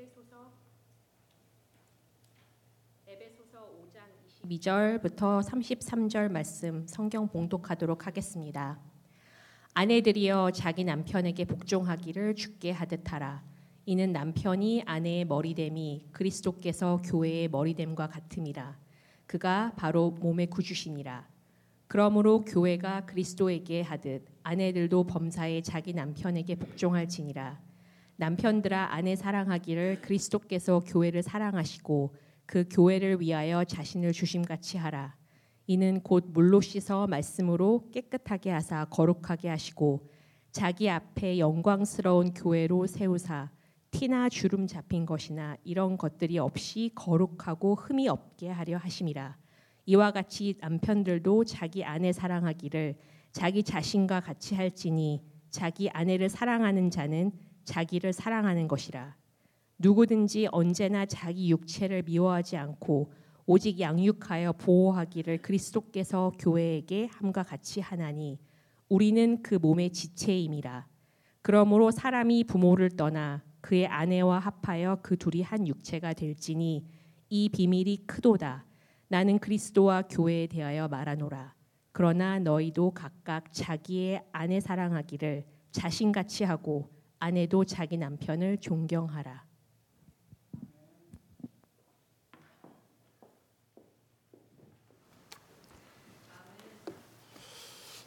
에베소서 에베소서 5장 22절부터 33절 말씀 성경 봉독하도록 하겠습니다. 아내들이여 자기 남편에게 복종하기를 죽게 하듯 하라. 이는 남편이 아내의 머리됨이 그리스도께서 교회의 머리됨과 같음이라. 그가 바로 몸의 구주시니라. 그러므로 교회가 그리스도에게 하듯 아내들도 범사에 자기 남편에게 복종할지니라. 남편들아 아내 사랑하기를 그리스도께서 교회를 사랑하시고 그 교회를 위하여 자신을 주심 같이 하라. 이는 곧 물로 씻어 말씀으로 깨끗하게 하사 거룩하게 하시고 자기 앞에 영광스러운 교회로 세우사 티나 주름 잡힌 것이나 이런 것들이 없이 거룩하고 흠이 없게 하려 하심이라. 이와 같이 남편들도 자기 아내 사랑하기를 자기 자신과 같이 할지니 자기 아내를 사랑하는 자는 자기를 사랑하는 것이라. 누구든지 언제나 자기 육체를 미워하지 않고 오직 양육하여 보호하기를 그리스도께서 교회에게 함과 같이 하나니 우리는 그 몸의 지체임이라. 그러므로 사람이 부모를 떠나 그의 아내와 합하여 그 둘이 한 육체가 될지니 이 비밀이 크도다. 나는 그리스도와 교회에 대하여 말하노라. 그러나 너희도 각각 자기의 아내 사랑하기를 자신같이 하고 아내도 자기 남편을 존경하라.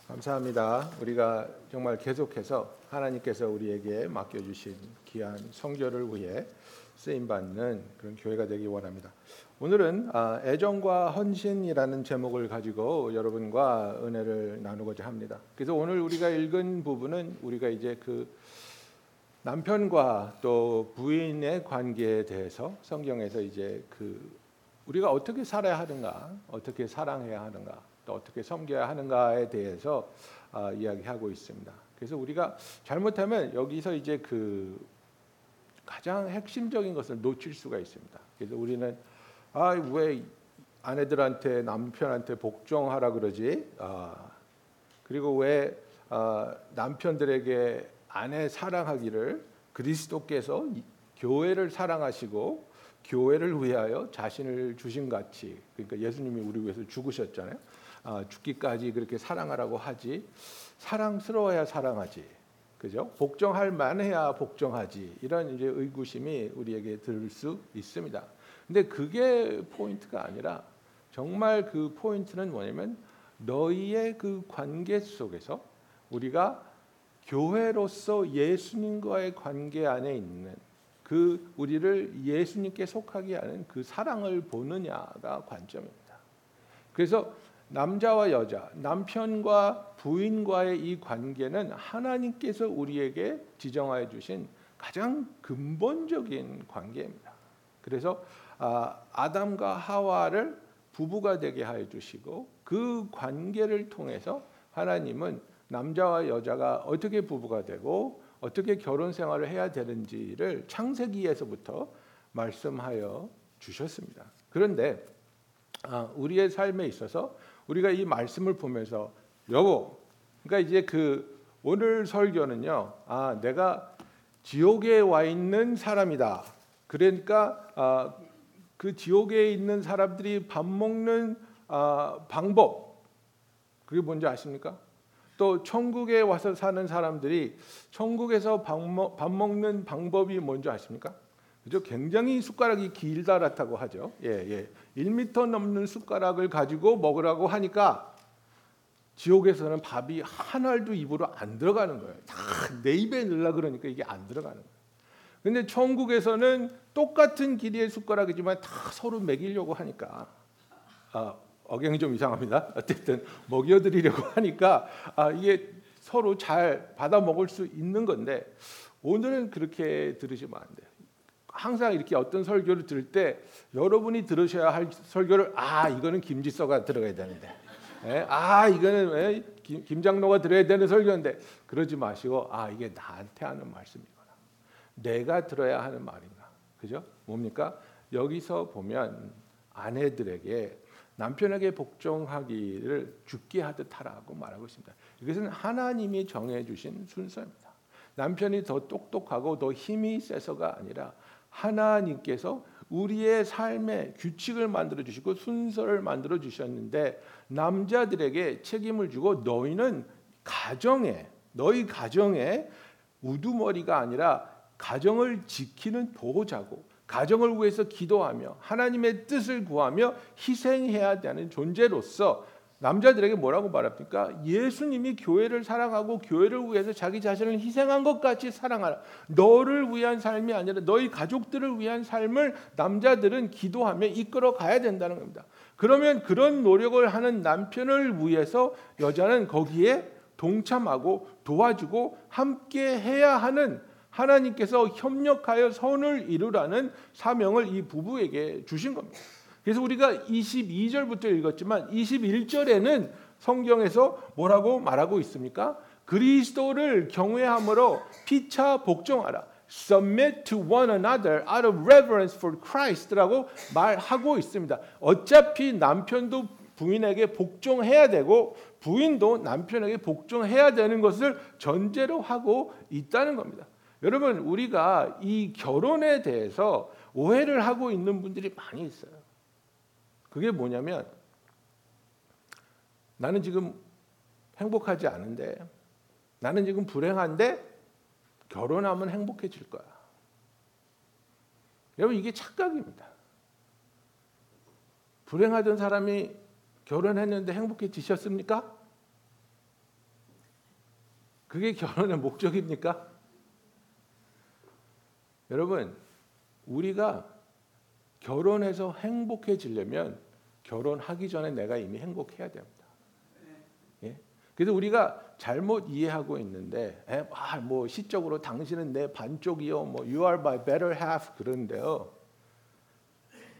감사합니다. 우리가 정말 계속해서 하나님께서 우리에게 맡겨주신 귀한 성결을 위해 쓰임 받는 그런 교회가 되기 원합니다. 오늘은 아, 애정과 헌신이라는 제목을 가지고 여러분과 은혜를 나누고자 합니다. 그래서 오늘 우리가 읽은 부분은 우리가 이제 그 남편과 또 부인의 관계에 대해서 성경에서 이제 그 우리가 어떻게 살아야 하는가, 어떻게 사랑해야 하는가, 또 어떻게 섬겨야 하는가에 대해서 아, 이야기하고 있습니다. 그래서 우리가 잘못하면 여기서 이제 그 가장 핵심적인 것을 놓칠 수가 있습니다. 그래서 우리는 아왜 아내들한테 남편한테 복종하라 그러지? 아, 그리고 왜 아, 남편들에게 아내 사랑하기를 그리스도께서 교회를 사랑하시고 교회를 위하여 자신을 주신 같이 그러니까 예수님이 우리 위해서 죽으셨잖아요. 아, 죽기까지 그렇게 사랑하라고 하지 사랑스러워야 사랑하지 그죠? 복종할 만해야 복종하지 이런 이제 의구심이 우리에게 들 수 있습니다. 근데 그게 포인트가 아니라 정말 그 포인트는 뭐냐면 너희의 그 관계 속에서 우리가 교회로서 예수님과의 관계 안에 있는 그 우리를 예수님께 속하게 하는 그 사랑을 보느냐가 관점입니다. 그래서 남자와 여자, 남편과 부인과의 이 관계는 하나님께서 우리에게 지정하여 주신 가장 근본적인 관계입니다. 그래서 아, 아담과 하와를 부부가 되게 하여 주시고 그 관계를 통해서 하나님은 남자와 여자가 어떻게 부부가 되고 어떻게 결혼 생활을 해야 되는지를 창세기에서부터 말씀하여 주셨습니다. 그런데 아, 우리의 삶에 있어서 우리가 이 말씀을 보면서 여보, 그러니까 이제 그 오늘 설교는요. 아, 내가 지옥에 와 있는 사람이다. 그러니까 아, 그 지옥에 있는 사람들이 밥 먹는 아, 방법 그게 뭔지 아십니까? 또 천국에 와서 사는 사람들이 천국에서 밥, 먹는 방법이 뭔지 아십니까? 그죠? 굉장히 숟가락이 길다랗다고 하죠. 예, 예. 1미터 넘는 숟가락을 가지고 먹으라고 하니까 지옥에서는 밥이 한 알도 입으로 안 들어가는 거예요. 다 내 입에 넣으려 그러니까 이게 안 들어가는 거예요. 근데 천국에서는 똑같은 길이의 숟가락이지만 다 서로 먹이려고 하니까 아, 억양이 좀 이상합니다. 어쨌든 먹여드리려고 하니까 아, 이게 서로 잘 받아 먹을 수 있는 건데 오늘은 그렇게 들으시면 안 돼요. 항상 이렇게 어떤 설교를 들을 때 여러분이 들으셔야 할 설교를 아 이거는 김지서가 들어가야 되는데 예? 아 이거는 예? 김, 김장로가 들어야 되는 설교인데 그러지 마시고 아 이게 나한테 하는 말씀이구나 내가 들어야 하는 말인가 그죠 뭡니까 여기서 보면 아내들에게 남편에게 복종하기를 죽게 하듯 하라고 말하고 있습니다. 이것은 하나님이 정해 주신 순서입니다. 남편이 더 똑똑하고 더 힘이 세서가 아니라 하나님께서 우리의 삶에 규칙을 만들어 주시고 순서를 만들어 주셨는데 남자들에게 책임을 주고 너희는 가정에 너희 가정에 우두머리가 아니라 가정을 지키는 보호자고 가정을 위해서 기도하며 하나님의 뜻을 구하며 희생해야 되는 존재로서 남자들에게 뭐라고 말합니까? 예수님이 교회를 사랑하고 교회를 위해서 자기 자신을 희생한 것 같이 사랑하라. 너를 위한 삶이 아니라 너희 가족들을 위한 삶을 남자들은 기도하며 이끌어 가야 된다는 겁니다. 그러면 그런 노력을 하는 남편을 위해서 여자는 거기에 동참하고 도와주고 함께 해야 하는 하나님께서 협력하여 선을 이루라는 사명을 이 부부에게 주신 겁니다. 그래서 우리가 22절부터 읽었지만 21절에는 성경에서 뭐라고 말하고 있습니까? 그리스도를 경외함으로 피차 복종하라. Submit to one another out of reverence for Christ라고 말하고 있습니다. 어차피 남편도 부인에게 복종해야 되고 부인도 남편에게 복종해야 되는 것을 전제로 하고 있다는 겁니다. 여러분 우리가 이 결혼에 대해서 오해를 하고 있는 분들이 많이 있어요. 그게 뭐냐면 나는 지금 행복하지 않은데 나는 지금 불행한데 결혼하면 행복해질 거야. 여러분 이게 착각입니다. 불행하던 사람이 결혼했는데 행복해지셨습니까? 그게 결혼의 목적입니까? 여러분, 우리가 결혼해서 행복해지려면 결혼하기 전에 내가 이미 행복해야 됩니다. 예? 그래서 우리가 잘못 이해하고 있는데, 에, 아, 뭐 시적으로 당신은 내 반쪽이요, 뭐 you are my better half 그런데요.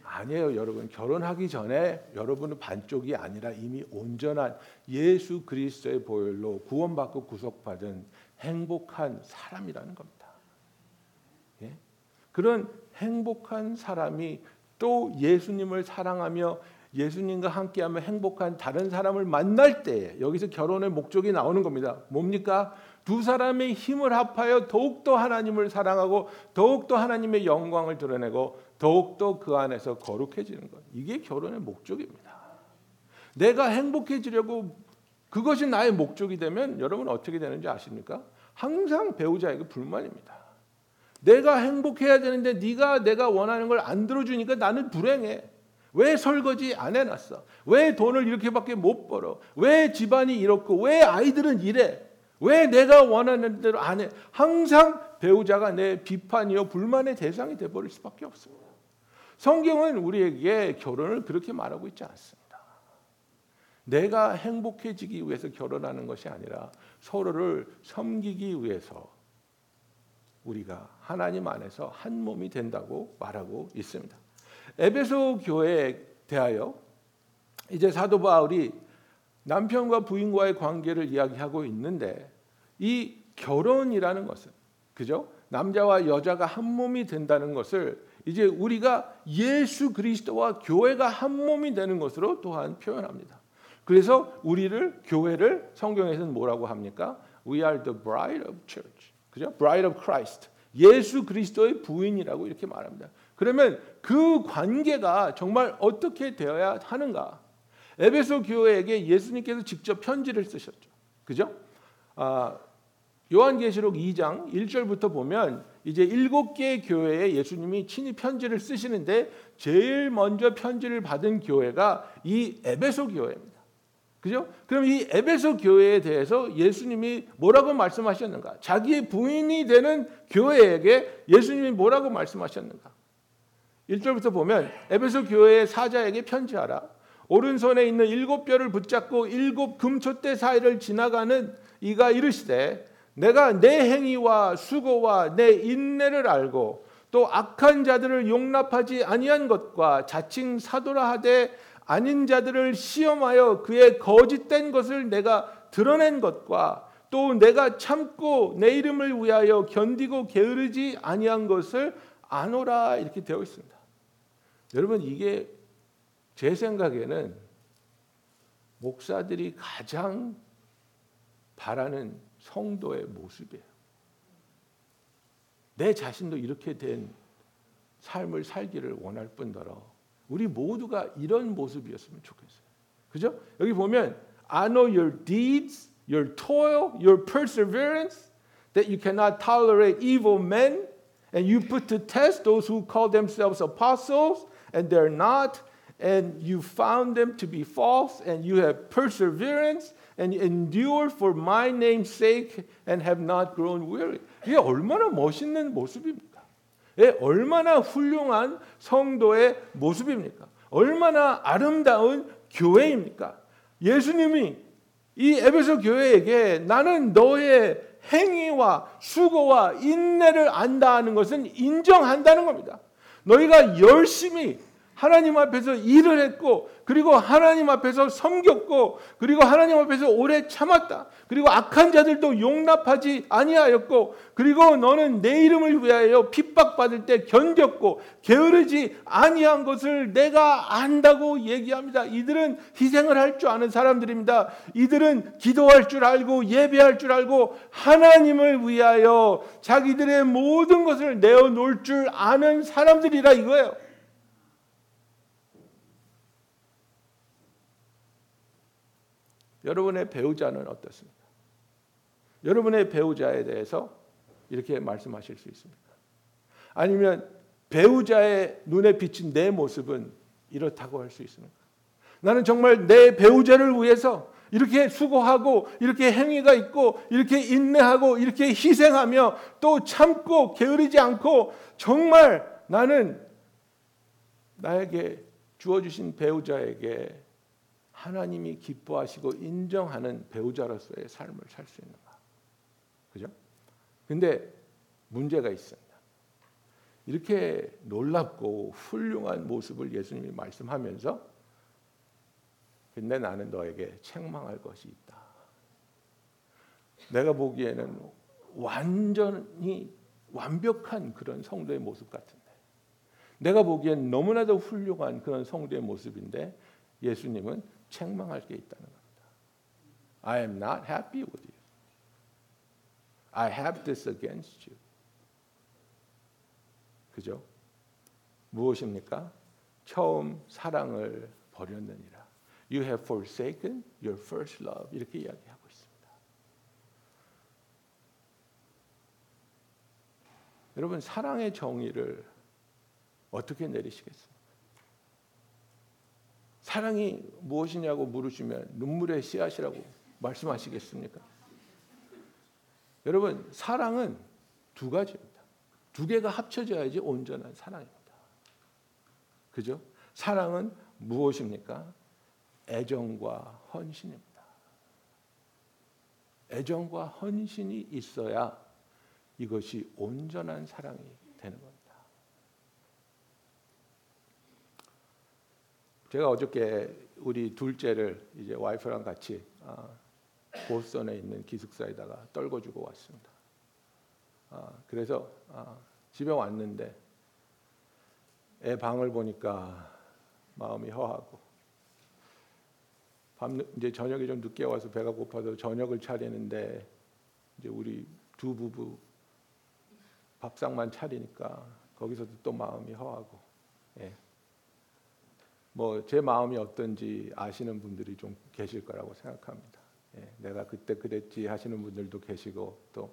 아니에요, 여러분. 결혼하기 전에 여러분은 반쪽이 아니라 이미 온전한 예수 그리스도의 보혈로 구원받고 구속받은 행복한 사람이라는 겁니다. 예? 그런 행복한 사람이 또 예수님을 사랑하며 예수님과 함께하며 행복한 다른 사람을 만날 때 여기서 결혼의 목적이 나오는 겁니다. 뭡니까? 두 사람의 힘을 합하여 더욱더 하나님을 사랑하고 더욱더 하나님의 영광을 드러내고 더욱더 그 안에서 거룩해지는 것. 이게 결혼의 목적입니다. 내가 행복해지려고 그것이 나의 목적이 되면 여러분 어떻게 되는지 아십니까? 항상 배우자에게 불만입니다. 내가 행복해야 되는데 네가 내가 원하는 걸 안 들어주니까 나는 불행해. 왜 설거지 안 해놨어? 왜 돈을 이렇게밖에 못 벌어? 왜 집안이 이렇고 왜 아이들은 이래? 왜 내가 원하는 대로 안 해? 항상 배우자가 내 비판이요 불만의 대상이 돼 버릴 수밖에 없습니다. 성경은 우리에게 결혼을 그렇게 말하고 있지 않습니다. 내가 행복해지기 위해서 결혼하는 것이 아니라 서로를 섬기기 위해서 우리가 하나님 안에서 한 몸이 된다고 말하고 있습니다. 에베소 교회에 대하여 이제 사도 바울이 남편과 부인과의 관계를 이야기하고 있는데 이 결혼이라는 것은 그죠? 남자와 여자가 한 몸이 된다는 것을 이제 우리가 예수 그리스도와 교회가 한 몸이 되는 것으로 또한 표현합니다. 그래서 우리를 교회를 성경에서는 뭐라고 합니까? We are the bride of church. 그죠? Bride of Christ. 예수 그리스도의 부인이라고 이렇게 말합니다. 그러면 그 관계가 정말 어떻게 되어야 하는가? 에베소 교회에게 예수님께서 직접 편지를 쓰셨죠. 그죠? 아, 요한계시록 2장 1절부터 보면 이제 일곱 개의 교회에 예수님이 친히 편지를 쓰시는데 제일 먼저 편지를 받은 교회가 이 에베소 교회입니다. 그죠? 그럼 이 에베소 교회에 대해서 예수님이 뭐라고 말씀하셨는가? 자기의 부인이 되는 교회에게 예수님이 뭐라고 말씀하셨는가? 1절부터 보면 에베소 교회의 사자에게 편지하라. 오른손에 있는 일곱 뼈를 붙잡고 일곱 금촛대 사이를 지나가는 이가 이르시되 내가 내 행위와 수고와 내 인내를 알고 또 악한 자들을 용납하지 아니한 것과 자칭 사도라 하되 아닌 자들을 시험하여 그의 거짓된 것을 내가 드러낸 것과 또 내가 참고 내 이름을 위하여 견디고 게으르지 아니한 것을 아노라 이렇게 되어 있습니다. 여러분 이게 제 생각에는 목사들이 가장 바라는 성도의 모습이에요. 내 자신도 이렇게 된 삶을 살기를 원할 뿐더러 우리 모두가 이런 모습이었으면 좋겠어요. 그죠? 여기 보면 I know your deeds, your toil, your perseverance, that you cannot tolerate evil men, and you put to test those who call themselves apostles, and they're not, and you found them to be false, and you have perseverance, and endure for my name's sake, and have not grown weary. 이게 얼마나 멋있는 모습입니까? 예, 얼마나 훌륭한 성도의 모습입니까? 얼마나 아름다운 교회입니까? 예수님이 이 에베소 교회에게 나는 너의 행위와 수고와 인내를 안다는 것은 인정한다는 겁니다. 너희가 열심히 하나님 앞에서 일을 했고 그리고 하나님 앞에서 섬겼고 그리고 하나님 앞에서 오래 참았다. 그리고 악한 자들도 용납하지 아니하였고 그리고 너는 내 이름을 위하여 핍박받을 때 견뎠고 게으르지 아니한 것을 내가 안다고 얘기합니다. 이들은 희생을 할 줄 아는 사람들입니다. 이들은 기도할 줄 알고 예배할 줄 알고 하나님을 위하여 자기들의 모든 것을 내어 놓을 줄 아는 사람들이라 이거예요. 여러분의 배우자는 어떻습니까? 여러분의 배우자에 대해서 이렇게 말씀하실 수 있습니까? 아니면 배우자의 눈에 비친 내 모습은 이렇다고 할 수 있습니까? 나는 정말 내 배우자를 위해서 이렇게 수고하고 이렇게 행위가 있고 이렇게 인내하고 이렇게 희생하며 또 참고 게으르지 않고 정말 나는 나에게 주어주신 배우자에게 하나님이 기뻐하시고 인정하는 배우자로서의 삶을 살 수 있는가? 그죠? 근데 문제가 있습니다. 이렇게 놀랍고 훌륭한 모습을 예수님이 말씀하면서 근데 나는 너에게 책망할 것이 있다. 내가 보기에는 완전히 완벽한 그런 성도의 모습 같은데 내가 보기엔 너무나도 훌륭한 그런 성도의 모습인데 예수님은 책망할 게 있다는 겁니다. I am not happy with you. I have this against you. 그죠? 무엇입니까? 처음 사랑을 버렸느니라. You have forsaken your first love. 이렇게 이야기하고 있습니다. 여러분 사랑의 정의를 어떻게 내리시겠습니까? 사랑이 무엇이냐고 물으시면 눈물의 씨앗이라고 말씀하시겠습니까? 여러분 사랑은 두 가지입니다. 두 개가 합쳐져야지 온전한 사랑입니다. 그죠? 사랑은 무엇입니까? 애정과 헌신입니다. 애정과 헌신이 있어야 이것이 온전한 사랑이 되는 겁니다. 제가 어저께 우리 둘째를 이제 와이프랑 같이 아, 보스턴에 있는 기숙사에다가 떨궈주고 왔습니다. 아, 그래서 아, 집에 왔는데 애 방을 보니까 마음이 허하고 밤 이제 저녁에 좀 늦게 와서 배가 고파서 저녁을 차리는데 이제 우리 두 부부 밥상만 차리니까 거기서도 또 마음이 허하고 예. 뭐 제 마음이 어떤지 아시는 분들이 좀 계실 거라고 생각합니다. 예, 내가 그때 그랬지 하시는 분들도 계시고 또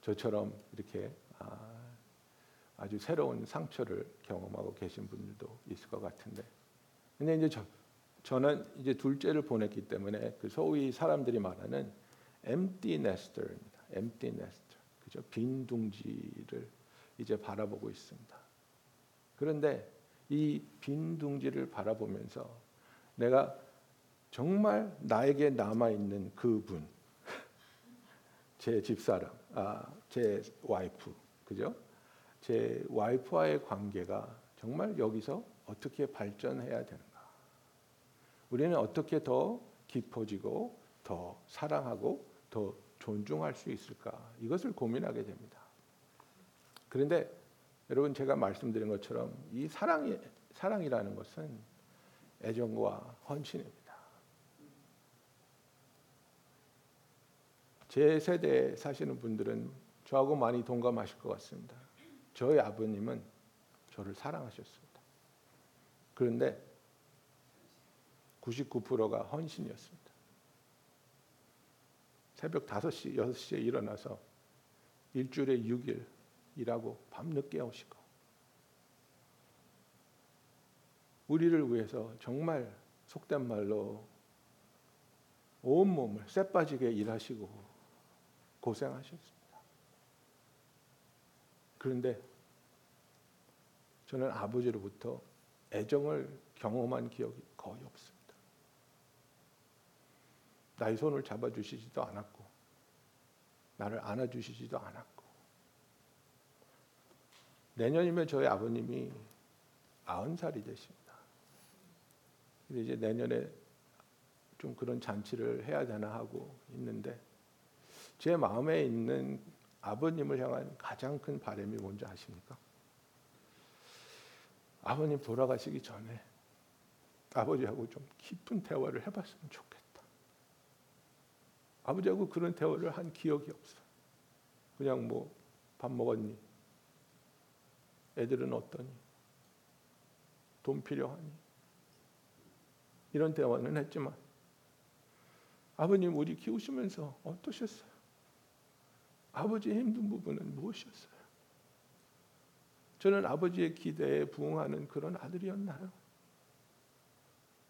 저처럼 이렇게 아, 주 새로운 상처를 경험하고 계신 분들도 있을 것 같은데 근데 이제 저, 저는 이제 둘째를 보냈기 때문에 그 소위 사람들이 말하는 empty nester입니다. empty nester. 그죠? 빈 둥지를 이제 바라보고 있습니다. 그런데 이 빈 둥지를 바라보면서 내가 정말 나에게 남아 있는 그분, 제 집사람, 아, 제 와이프, 그죠? 제 와이프와의 관계가 정말 여기서 어떻게 발전해야 되는가? 우리는 어떻게 더 깊어지고 더 사랑하고 더 존중할 수 있을까? 이것을 고민하게 됩니다. 그런데 여러분 제가 말씀드린 것처럼 이 사랑이 사랑이라는 것은 애정과 헌신입니다. 제 세대에 사시는 분들은 저하고 많이 동감하실 것 같습니다. 저희 아버님은 저를 사랑하셨습니다. 그런데 99%가 헌신이었습니다. 새벽 5시, 6시에 일어나서 일주일에 6일 일하고 밤늦게 오시고 우리를 위해서 정말 속된 말로 온 몸을 쇠 빠지게 일하시고 고생하셨습니다. 그런데 저는 아버지로부터 애정을 경험한 기억이 거의 없습니다. 나의 손을 잡아주시지도 않았고, 나를 안아주시지도 않았고, 내년이면 저희 아버님이 아흔 살이 되십니다. 근데 이제 내년에 좀 그런 잔치를 해야 되나 하고 있는데 제 마음에 있는 아버님을 향한 가장 큰 바람이 뭔지 아십니까? 아버님 돌아가시기 전에 아버지하고 좀 깊은 대화를 해봤으면 좋겠다. 아버지하고 그런 대화를 한 기억이 없어. 그냥 뭐 밥 먹었니? 애들은 어떠니? 돈 필요하니? 이런 대화는 했지만 아버님 우리 키우시면서 어떠셨어요? 아버지의 힘든 부분은 무엇이었어요? 저는 아버지의 기대에 부응하는 그런 아들이었나요?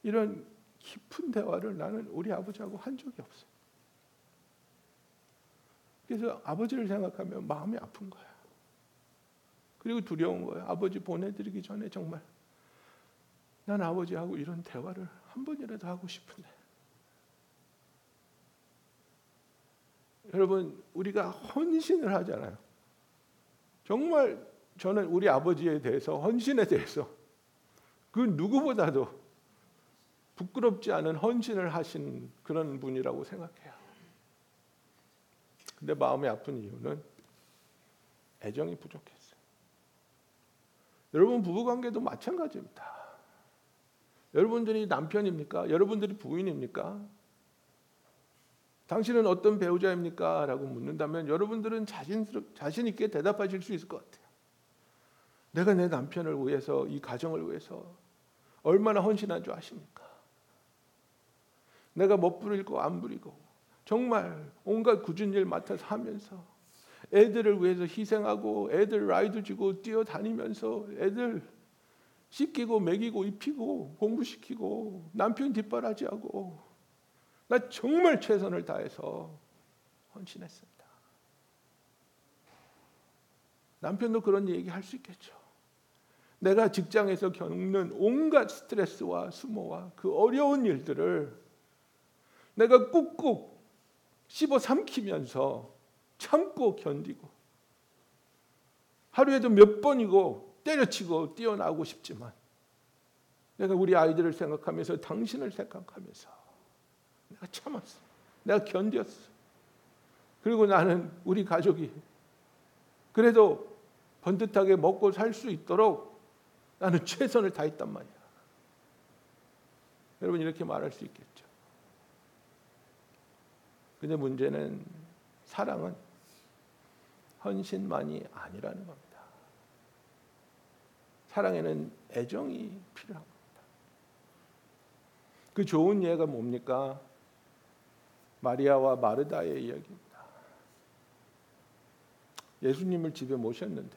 이런 깊은 대화를 나는 우리 아버지하고 한 적이 없어요. 그래서 아버지를 생각하면 마음이 아픈 거야. 그리고 두려운 거야. 아버지 보내드리기 전에 정말 난 아버지하고 이런 대화를 한 번이라도 하고 싶은데. 여러분, 우리가 헌신을 하잖아요. 정말 저는 우리 아버지에 대해서 헌신에 대해서 그 누구보다도 부끄럽지 않은 헌신을 하신 그런 분이라고 생각해요. 근데 마음이 아픈 이유는 애정이 부족했어요. 여러분 부부 관계도 마찬가지입니다. 여러분들이 남편입니까? 여러분들이 부인입니까? 당신은 어떤 배우자입니까? 라고 묻는다면 여러분들은 자신스럽, 자신 있게 대답하실 수 있을 것 같아요. 내가 내 남편을 위해서, 이 가정을 위해서 얼마나 헌신한 줄 아십니까? 내가 못 부리고 안 부리고 정말 온갖 굳은 일 맡아서 하면서 애들을 위해서 희생하고 애들 라이드 주고 뛰어다니면서 애들 씻기고 먹이고 입히고 공부시키고 남편 뒷바라지하고 나 정말 최선을 다해서 헌신했습니다. 남편도 그런 얘기 할 수 있겠죠. 내가 직장에서 겪는 온갖 스트레스와 수모와 그 어려운 일들을 내가 꾹꾹 씹어 삼키면서 참고 견디고 하루에도 몇 번이고 때려치고 뛰어나오고 싶지만 내가 우리 아이들을 생각하면서 당신을 생각하면서 내가 참았어. 내가 견뎠어. 그리고 나는 우리 가족이 그래도 번듯하게 먹고 살 수 있도록 나는 최선을 다했단 말이야. 여러분 이렇게 말할 수 있겠죠. 근데 문제는 사랑은 헌신만이 아니라는 겁니다. 사랑에는 애정이 필요한 겁니다. 그 좋은 예가 뭡니까? 마리아와 마르다의 이야기입니다. 예수님을 집에 모셨는데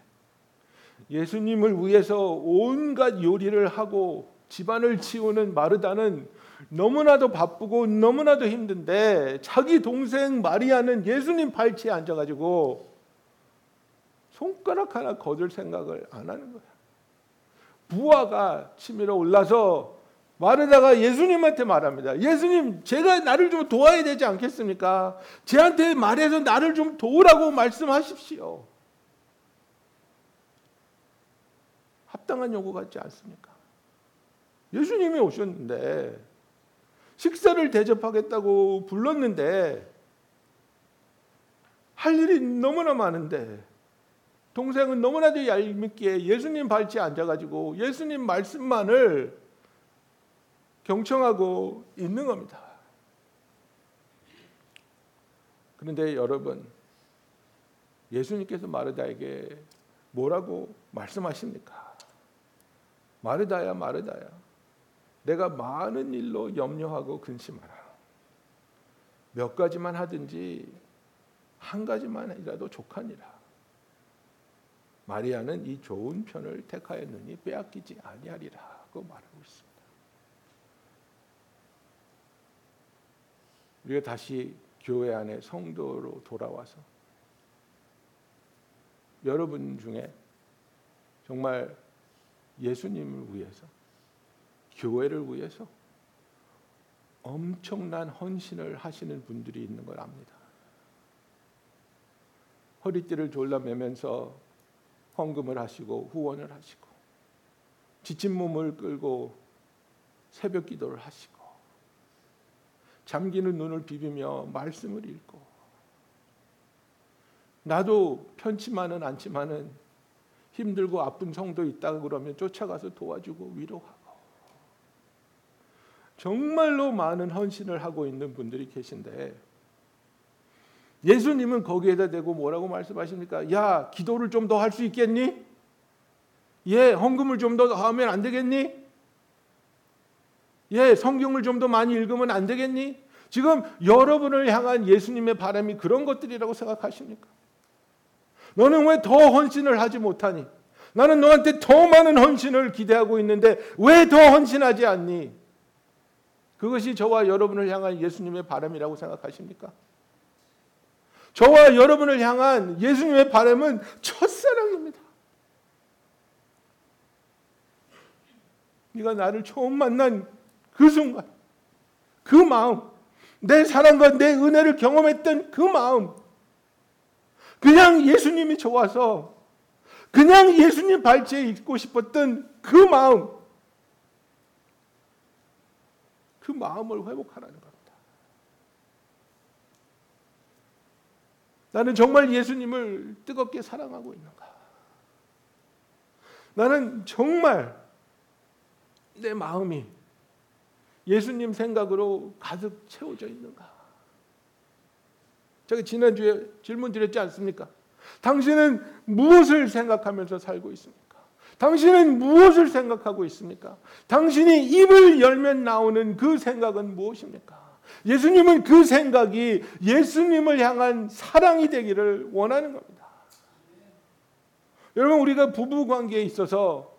예수님을 위해서 온갖 요리를 하고 집안을 치우는 마르다는 너무나도 바쁘고 너무나도 힘든데 자기 동생 마리아는 예수님 발치에 앉아가지고 손가락 하나 거둘 생각을 안 하는 거야. 부하가 치밀어 올라서 마르다가 예수님한테 말합니다. 예수님, 제가 나를 좀 도와야 되지 않겠습니까? 제한테 말해서 나를 좀 도우라고 말씀하십시오. 합당한 요구 같지 않습니까? 예수님이 오셨는데 식사를 대접하겠다고 불렀는데 할 일이 너무나 많은데 동생은 너무나도 얄밉기에 예수님 발치에 앉아가지고 예수님 말씀만을 경청하고 있는 겁니다. 그런데 여러분, 예수님께서 마르다에게 뭐라고 말씀하십니까? 마르다야 마르다야 내가 많은 일로 염려하고 근심하라. 몇 가지만 하든지 한 가지만이라도 족하니라. 마리아는 이 좋은 편을 택하였느니 빼앗기지 아니하리라고 말하고 있습니다. 우리가 다시 교회 안에 성도로 돌아와서 여러분 중에 정말 예수님을 위해서 교회를 위해서 엄청난 헌신을 하시는 분들이 있는 걸 압니다. 허리띠를 졸라 매면서 헌금을 하시고 후원을 하시고 지친 몸을 끌고 새벽 기도를 하시고 잠기는 눈을 비비며 말씀을 읽고 나도 편치만은 않지만은 힘들고 아픈 성도 있다 그러면 쫓아가서 도와주고 위로하고 정말로 많은 헌신을 하고 있는 분들이 계신데 예수님은 거기에다 대고 뭐라고 말씀하십니까? 야, 기도를 좀 더 할 수 있겠니? 예, 헌금을 좀 더 하면 안 되겠니? 예, 성경을 좀 더 많이 읽으면 안 되겠니? 지금 여러분을 향한 예수님의 바람이 그런 것들이라고 생각하십니까? 너는 왜 더 헌신을 하지 못하니? 나는 너한테 더 많은 헌신을 기대하고 있는데 왜 더 헌신하지 않니? 그것이 저와 여러분을 향한 예수님의 바람이라고 생각하십니까? 저와 여러분을 향한 예수님의 바람은 첫사랑입니다. 네가 나를 처음 만난 그 순간, 그 마음, 내 사랑과 내 은혜를 경험했던 그 마음, 그냥 예수님이 좋아서 그냥 예수님 발치에 있고 싶었던 그 마음, 그 마음을 회복하라는 겁니다. 나는 정말 예수님을 뜨겁게 사랑하고 있는가? 나는 정말 내 마음이 예수님 생각으로 가득 채워져 있는가? 제가 지난주에 질문 드렸지 않습니까? 당신은 무엇을 생각하면서 살고 있습니까? 당신은 무엇을 생각하고 있습니까? 당신이 입을 열면 나오는 그 생각은 무엇입니까? 예수님은 그 생각이 예수님을 향한 사랑이 되기를 원하는 겁니다. 여러분 우리가 부부 관계에 있어서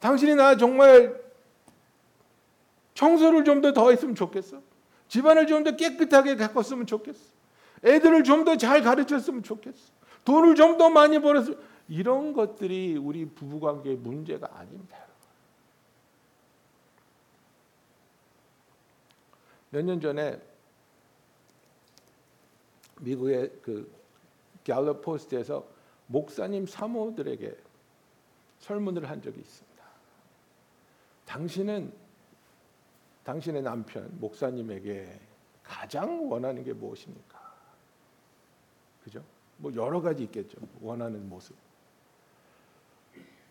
당신이 나 정말 청소를 좀 더 더 했으면 좋겠어. 집안을 좀 더 깨끗하게 가꿨으면 좋겠어. 애들을 좀 더 잘 가르쳤으면 좋겠어. 돈을 좀 더 많이 벌었으면 이런 것들이 우리 부부 관계의 문제가 아닙니다. 몇 년 전에 미국의 그 갤럽 포스트에서 목사님 사모들에게 설문을 한 적이 있습니다. 당신은 당신의 남편 목사님에게 가장 원하는 게 무엇입니까? 그죠? 뭐 여러 가지 있겠죠. 원하는 모습.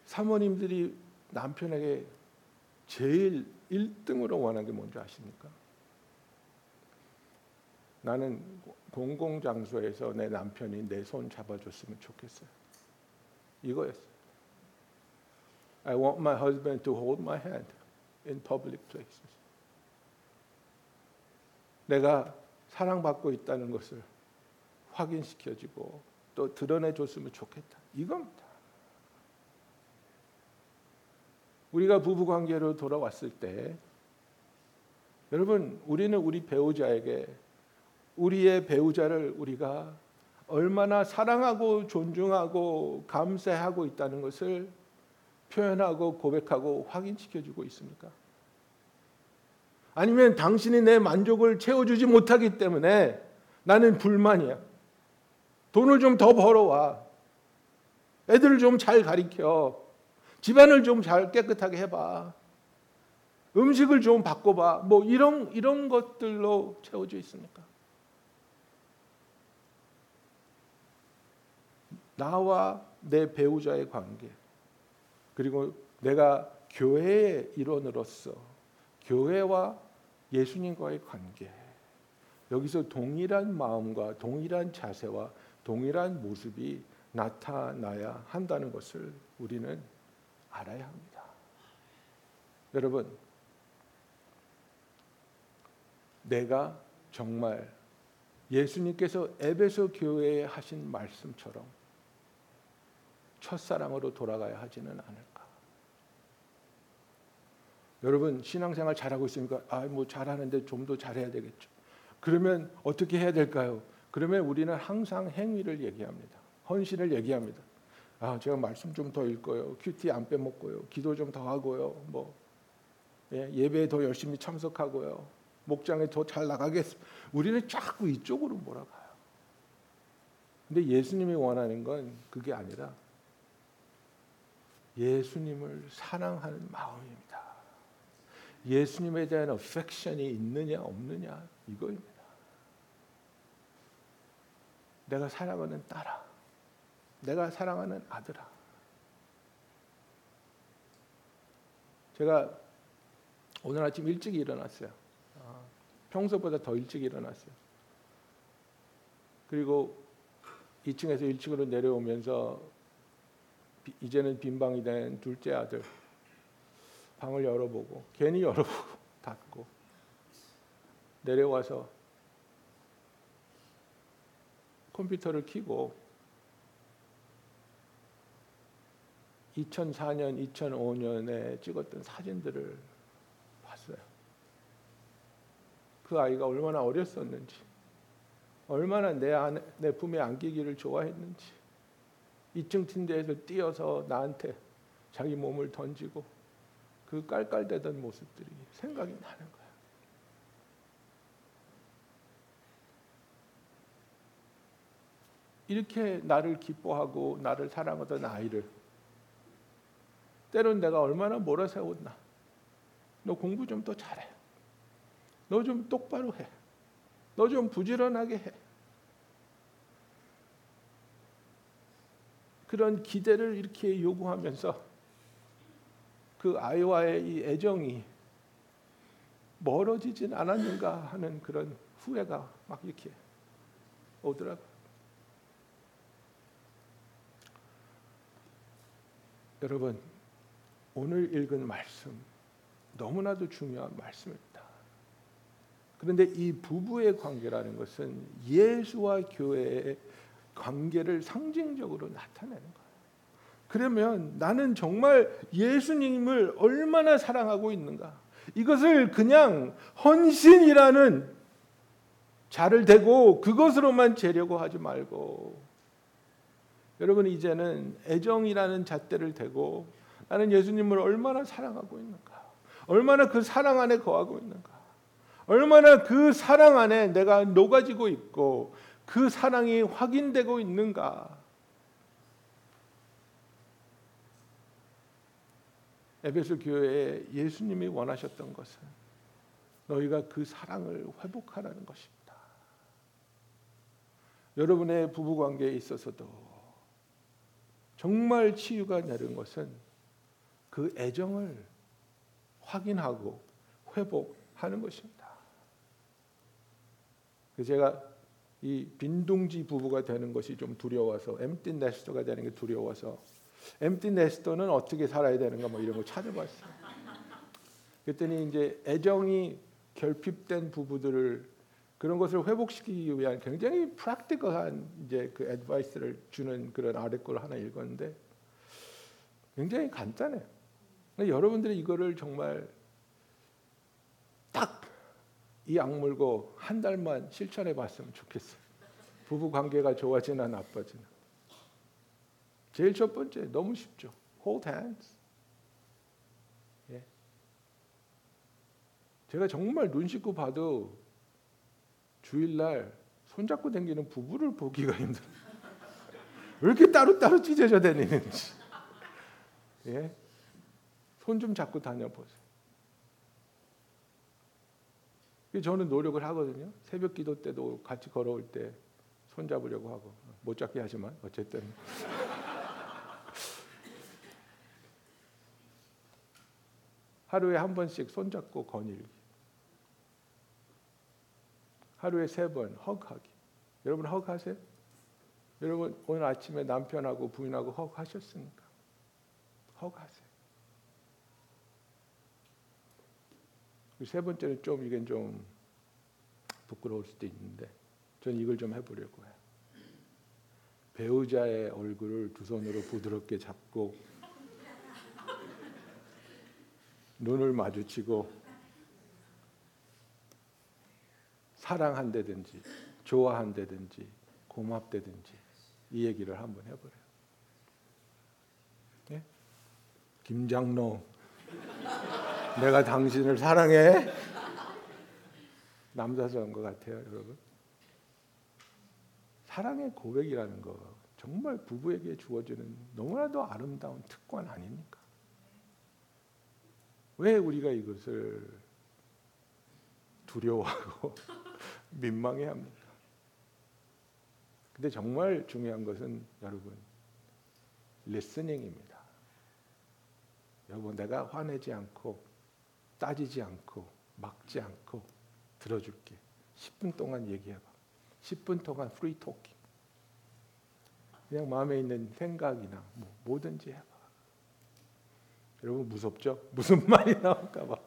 사모님들이 남편에게 제일 1등으로 원하는 게 뭔지 아십니까? 나는 공공 장소에서 내 남편이 내 손 잡아줬으면 좋겠어요. 이거였어요. I want my husband to hold my hand in public places. 내가 사랑받고 있다는 것을 확인시켜주고 또 드러내줬으면 좋겠다. 이겁니다. 우리가 부부 관계로 돌아왔을 때 여러분 우리는 우리 배우자에게 우리의 배우자를 우리가 얼마나 사랑하고 존중하고 감사하고 있다는 것을 표현하고 고백하고 확인시켜 주고 있습니까? 아니면 당신이 내 만족을 채워주지 못하기 때문에 나는 불만이야. 돈을 좀 더 벌어와. 애들을 좀 잘 가리켜. 집안을 좀 잘 깨끗하게 해봐. 음식을 좀 바꿔봐. 뭐 이런 이런 것들로 채워져 있습니까? 나와 내 배우자의 관계 그리고 내가 교회의 일원으로서 교회와 예수님과의 관계 여기서 동일한 마음과 동일한 자세와 동일한 모습이 나타나야 한다는 것을 우리는 알아야 합니다. 여러분, 내가 정말 예수님께서 에베소 교회에 하신 말씀처럼 첫사랑으로 돌아가야 하지는 않을까? 여러분 신앙생활 잘하고 있으니까 아뭐 잘하는데 좀 더 잘해야 되겠죠. 그러면 어떻게 해야 될까요? 그러면 우리는 항상 행위를 얘기합니다. 헌신을 얘기합니다. 아 제가 말씀 좀 더 읽고요, 큐티 안 빼먹고요, 기도 좀 더 하고요, 뭐 예, 예배에 더 열심히 참석하고요, 목장에 더 잘 나가겠습니다. 우리는 자꾸 이쪽으로 몰아가요. 근데 예수님이 원하는 건 그게 아니라 예수님을 사랑하는 마음입니다. 예수님에 대한 어펙션이 있느냐 없느냐 이거입니다. 내가 사랑하는 딸아, 내가 사랑하는 아들아. 제가 오늘 아침 일찍 일어났어요. 아, 평소보다 더 일찍 일어났어요. 그리고 2층에서 1층으로 내려오면서 이제는 빈방이 된 둘째 아들 방을 열어보고 괜히 열어보고 닫고 내려와서 컴퓨터를 켜고 2004년, 2005년에 찍었던 사진들을 봤어요. 그 아이가 얼마나 어렸었는지, 얼마나 내, 안에, 내 품에 안기기를 좋아했는지, 2층 침대에서 뛰어서 나한테 자기 몸을 던지고 그 깔깔대던 모습들이 생각이 나는 거야. 이렇게 나를 기뻐하고 나를 사랑하던 아이를 때론 내가 얼마나 몰아세웠나. 너 공부 좀 더 잘해. 너 좀 똑바로 해. 너 좀 부지런하게 해. 그런 기대를 이렇게 요구하면서 그 아이와의 이 애정이 멀어지진 않았는가 하는 그런 후회가 막 이렇게 오더라고. 여러분 오늘 읽은 말씀 너무나도 중요한 말씀입니다. 그런데 이 부부의 관계라는 것은 예수와 교회의 관계를 상징적으로 나타내는 거예요. 그러면 나는 정말 예수님을 얼마나 사랑하고 있는가? 이것을 그냥 헌신이라는 자를 대고 그것으로만 재려고 하지 말고 여러분 이제는 애정이라는 잣대를 대고 나는 예수님을 얼마나 사랑하고 있는가? 얼마나 그 사랑 안에 거하고 있는가? 얼마나 그 사랑 안에 내가 녹아지고 있고 그 사랑이 확인되고 있는가? 에베소 교회에 예수님이 원하셨던 것은 너희가 그 사랑을 회복하라는 것입니다. 여러분의 부부 관계에 있어서도 정말 치유가 되는 것은 그 애정을 확인하고 회복하는 것입니다. 제가 이 빈둥지 부부가 되는 것이 좀 두려워서 엠티 네스터가 되는 게 두려워서 엠티 네스터는 어떻게 살아야 되는가 뭐 이런 거 찾아봤어요. 그랬더니 이제 애정이 결핍된 부부들을 그런 것을 회복시키기 위한 굉장히 프랙티컬한 이제 그 애드바이스를 주는 그런 아래걸 하나 읽었는데 굉장히 간단해요. 여러분들이 이거를 정말 딱 이 악물고 한 달만 실천해 봤으면 좋겠어요. 부부 관계가 좋아지나 나빠지나. 제일 첫 번째 너무 쉽죠. Hold hands. 예. 제가 정말 눈 씻고 봐도 주일날 손잡고 다니는 부부를 보기가 힘들어. 왜 이렇게 따로따로 찢어져 다니는지. 예. 손 좀 잡고 다녀보세요. 저는 노력을 하거든요. 새벽 기도 때도 같이 걸어올 때 손잡으려고 하고 못 잡게 하지만 어쨌든 하루에 한 번씩 손잡고 거닐기. 하루에 세 번 헉하기. 여러분 헉하세요? 여러분 오늘 아침에 남편하고 부인하고 헉하셨습니까? 헉하세요. 세 번째는 좀 이게 좀 부끄러울 수도 있는데 저는 이걸 좀 해보려고 해요. 배우자의 얼굴을 두 손으로 부드럽게 잡고 눈을 마주치고 사랑한다든지 좋아한다든지 고맙다든지 이 얘기를 한번 해보래요. 예? 김장로, 내가 당신을 사랑해. 남자스러운 것 같아요, 여러분. 사랑의 고백이라는 거 정말 부부에게 주어지는 너무나도 아름다운 특권 아닙니까? 왜 우리가 이것을 두려워하고 민망해 합니까? 근데 정말 중요한 것은 여러분 listening입니다. 여러분 내가 화내지 않고 따지지 않고 막지 않고 들어줄게. 10분 동안 얘기해봐. 10분 동안 free talking. 그냥 마음에 있는 생각이나 뭐 뭐든지 해봐. 여러분 무섭죠? 무슨 말이 나올까 봐.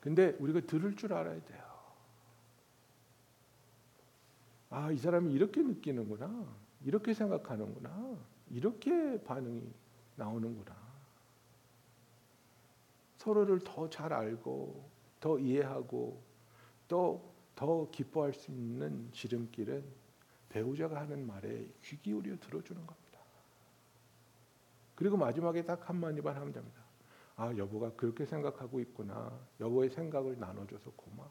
근데 우리가 들을 줄 알아야 돼요. 아, 이 사람이 이렇게 느끼는구나. 이렇게 생각하는구나. 이렇게 반응이 나오는구나. 서로를 더 잘 알고 더 이해하고 또 더 기뻐할 수 있는 지름길은 배우자가 하는 말에 귀 기울여 들어주는 겁니다. 그리고 마지막에 딱 한마디만 하면 됩니다. 아, 여보가 그렇게 생각하고 있구나. 여보의 생각을 나눠줘서 고마워.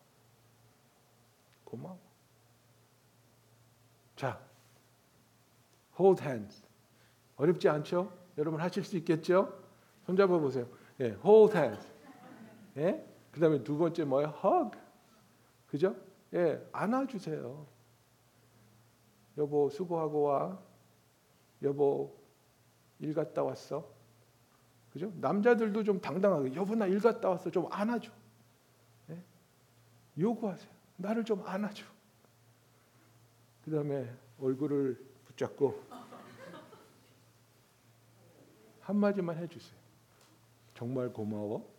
고마워. 자, hold hands. 어렵지 않죠? 여러분 하실 수 있겠죠? 손잡아 보세요. 예, hold hands. 예? 그 다음에 두 번째 뭐예요? hug. 그죠? 예, 안아주세요. 여보 수고하고 와. 여보 일 갔다 왔어. 그죠? 남자들도 좀 당당하게 여보 나 일 갔다 왔어. 좀 안아줘. 예? 요구하세요. 나를 좀 안아줘. 그 다음에 얼굴을 붙잡고 한마디만 해주세요. 정말 고마워?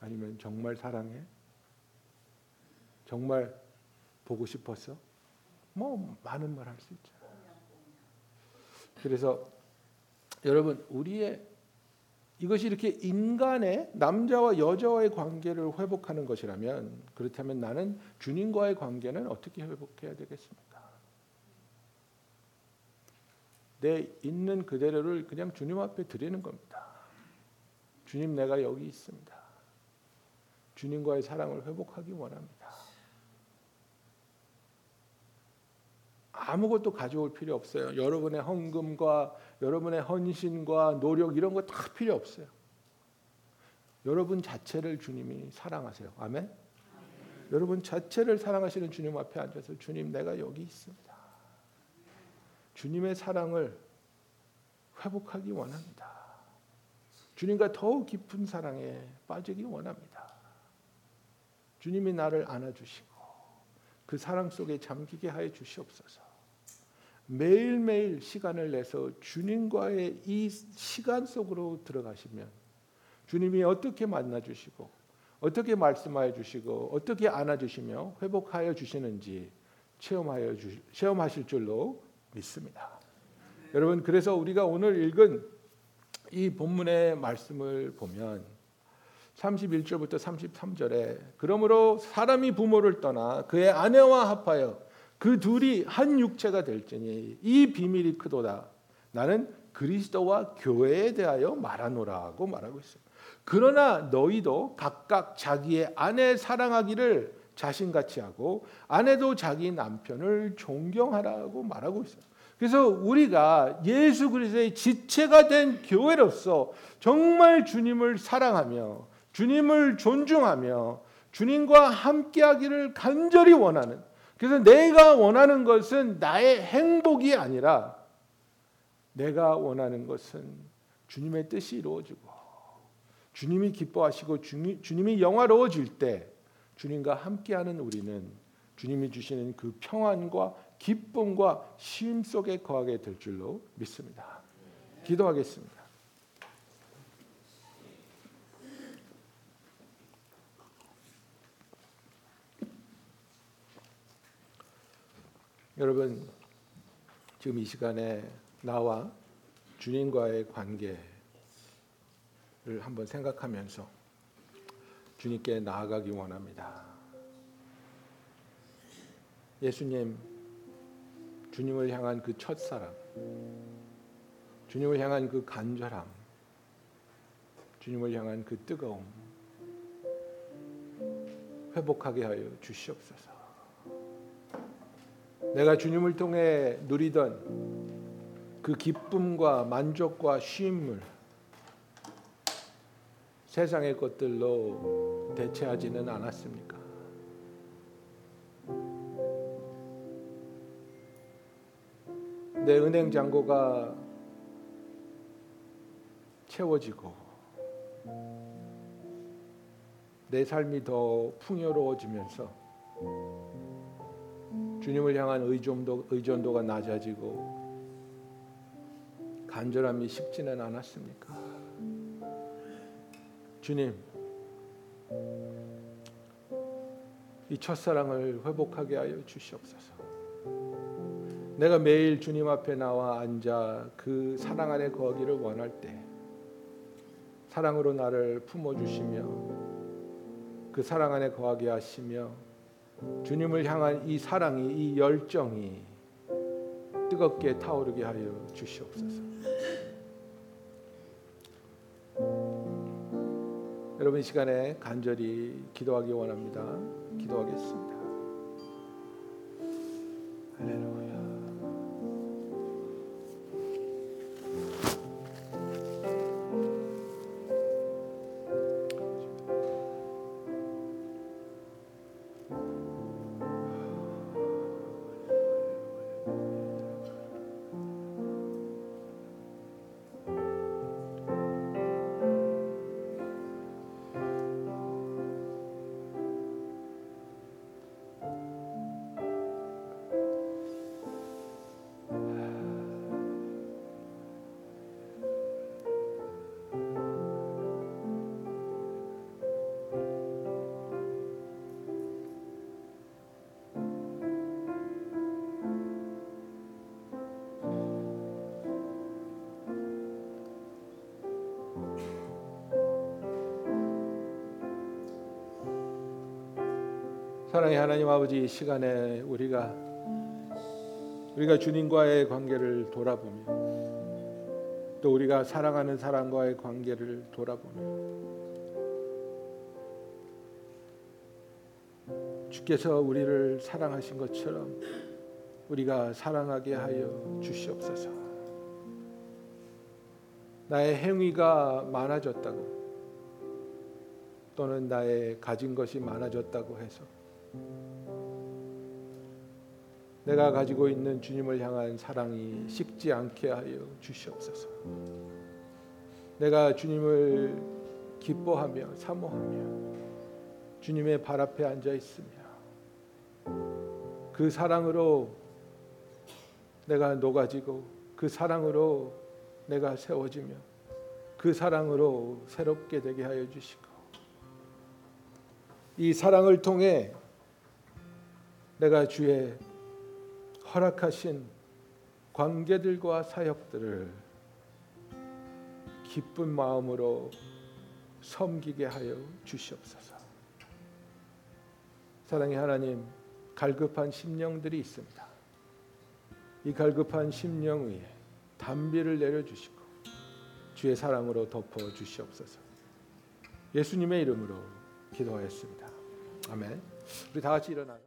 아니면 정말 사랑해? 정말 보고 싶었어? 뭐 많은 말 할 수 있잖아요. 그래서 여러분 우리의 이것이 이렇게 인간의 남자와 여자와의 관계를 회복하는 것이라면 그렇다면 나는 주님과의 관계는 어떻게 회복해야 되겠습니까? 내 있는 그대로를 그냥 주님 앞에 드리는 겁니다. 주님 내가 여기 있습니다. 주님과의 사랑을 회복하기 원합니다. 아무것도 가져올 필요 없어요. 여러분의 헌금과 여러분의 헌신과 노력 이런 거 다 필요 없어요. 여러분 자체를 주님이 사랑하세요. 아멘. 여러분 자체를 사랑하시는 주님 앞에 앉아서 주님 내가 여기 있습니다. 주님의 사랑을 회복하기 원합니다. 주님과 더욱 깊은 사랑에 빠지기 원합니다. 주님이 나를 안아주시고 그 사랑 속에 잠기게 하여 주시옵소서. 매일매일 시간을 내서 주님과의 이 시간 속으로 들어가시면 주님이 어떻게 만나 주시고 어떻게 말씀하여 주시고 어떻게 안아 주시며 회복하여 주시는지 체험하여 주, 체험하실 줄로 믿습니다. 여러분 그래서 우리가 오늘 읽은 이 본문의 말씀을 보면 31절부터 33절에 그러므로 사람이 부모를 떠나 그의 아내와 합하여 그 둘이 한 육체가 될지니 이 비밀이 크도다. 나는 그리스도와 교회에 대하여 말하노라고 말하고 있습니다. 그러나 너희도 각각 자기의 아내 사랑하기를 자신같이 하고 아내도 자기 남편을 존경하라고 말하고 있어요. 그래서 우리가 예수 그리스도의 지체가 된 교회로서 정말 주님을 사랑하며 주님을 존중하며 주님과 함께하기를 간절히 원하는 그래서 내가 원하는 것은 나의 행복이 아니라 내가 원하는 것은 주님의 뜻이 이루어지고 주님이 기뻐하시고 주님이 영화로워질 때 주님과 함께하는 우리는 주님이 주시는 그 평안과 기쁨과 쉼 속에 거하게 될 줄로 믿습니다. 기도하겠습니다. 여러분 지금 이 시간에 나와 주님과의 관계를 한번 생각하면서 주님께 나아가기 원합니다. 예수님 주님을 향한 그 첫사랑 주님을 향한 그 간절함 주님을 향한 그 뜨거움 회복하게 하여 주시옵소서. 내가 주님을 통해 누리던 그 기쁨과 만족과 쉼을 세상의 것들로 대체하지는 않았습니까? 내 은행 잔고가 채워지고 내 삶이 더 풍요로워지면서 주님을 향한 의존도, 의존도가 낮아지고 간절함이 식지는 않았습니까? 주님, 이 첫사랑을 회복하게 하여 주시옵소서. 내가 매일 주님 앞에 나와 앉아 그 사랑 안에 거기를 원할 때 사랑으로 나를 품어 주시며 그 사랑 안에 거하게 하시며 주님을 향한 이 사랑이 이 열정이 뜨겁게 타오르게 하여 주시옵소서. 여러분 이 시간에 간절히 기도하기 원합니다. 기도하겠습니다. 사랑의 하나님 아버지 이 시간에 우리가 우리가 주님과의 관계를 돌아보며 또 우리가 사랑하는 사람과의 관계를 돌아보며 주께서 우리를 사랑하신 것처럼 우리가 사랑하게 하여 주시옵소서. 나의 행위가 많아졌다고 또는 나의 가진 것이 많아졌다고 해서 내가 가지고 있는 주님을 향한 사랑이 식지 않게 하여 주시옵소서. 내가 주님을 기뻐하며 사모하며 주님의 발 앞에 앉아 있으며 그 사랑으로 내가 녹아지고 그 사랑으로 내가 세워지며 그 사랑으로 새롭게 되게 하여 주시고 이 사랑을 통해 내가 주의 허락하신 관계들과 사역들을 기쁜 마음으로 섬기게 하여 주시옵소서. 사랑의 하나님, 갈급한 심령들이 있습니다. 이 갈급한 심령 위에 담비를 내려 주시고 주의 사랑으로 덮어 주시옵소서. 예수님의 이름으로 기도하였습니다. 아멘. 우리 다 같이 일어나서